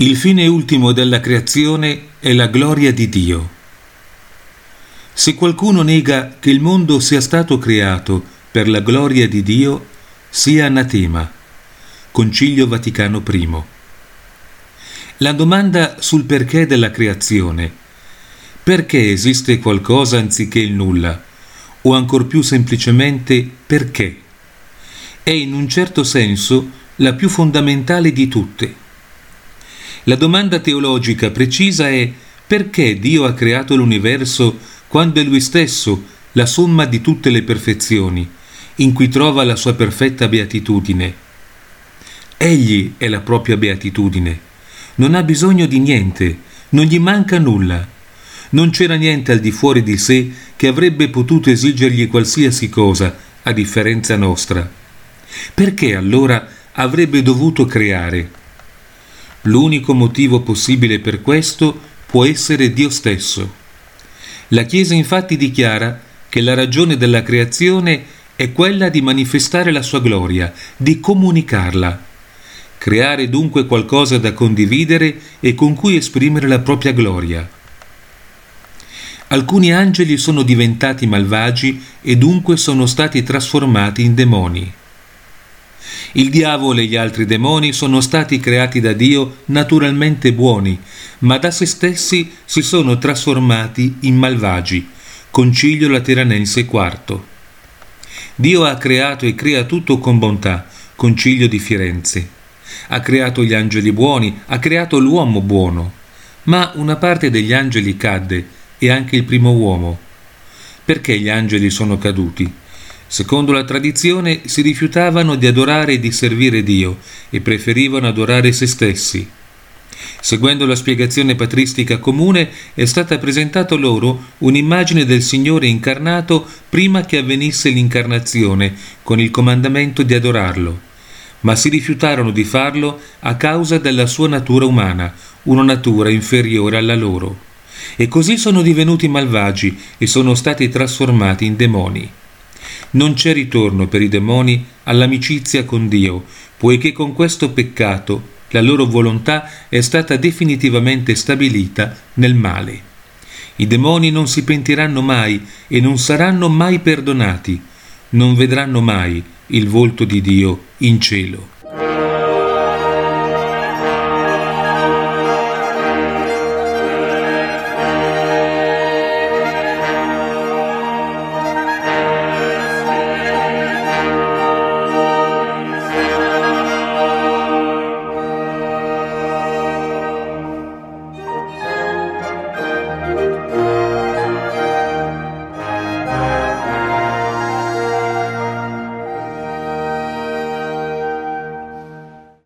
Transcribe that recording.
Il fine ultimo della creazione è la gloria di Dio. Se qualcuno nega che il mondo sia stato creato per la gloria di Dio, sia anatema. Concilio Vaticano I. La domanda sul perché della creazione. Perché esiste qualcosa anziché il nulla? O ancor più semplicemente perché? È in un certo senso la più fondamentale di tutte la domanda teologica precisa è perché Dio ha creato l'universo quando è Lui stesso la somma di tutte le perfezioni, in cui trova la sua perfetta beatitudine. Egli è la propria beatitudine, non ha bisogno di niente, non gli manca nulla. Non c'era niente al di fuori di sé che avrebbe potuto esigergli qualsiasi cosa, a differenza nostra. Perché allora avrebbe dovuto creare? L'unico motivo possibile per questo può essere Dio stesso. La Chiesa infatti dichiara che la ragione della creazione è quella di manifestare la sua gloria, di comunicarla. Creare dunque qualcosa da condividere e con cui esprimere la propria gloria. Alcuni angeli sono diventati malvagi e dunque sono stati trasformati in demoni. Il diavolo e gli altri demoni sono stati creati da Dio naturalmente buoni, ma da se stessi si sono trasformati in malvagi. Concilio Lateranense IV. Dio ha creato e crea tutto con bontà. Concilio di Firenze. Ha creato gli angeli buoni, ha creato l'uomo buono. Ma una parte degli angeli cadde e anche il primo uomo. Perché gli angeli sono caduti? Secondo la tradizione si rifiutavano di adorare e di servire Dio e preferivano adorare se stessi. Seguendo la spiegazione patristica comune è stata presentata loro un'immagine del Signore incarnato prima che avvenisse l'incarnazione, con il comandamento di adorarlo. Ma si rifiutarono di farlo a causa della sua natura umana, una natura inferiore alla loro. E così sono divenuti malvagi e sono stati trasformati in demoni. Non c'è ritorno per i demoni all'amicizia con Dio, poiché con questo peccato la loro volontà è stata definitivamente stabilita nel male. I demoni non si pentiranno mai e non saranno mai perdonati, non vedranno mai il volto di Dio in cielo.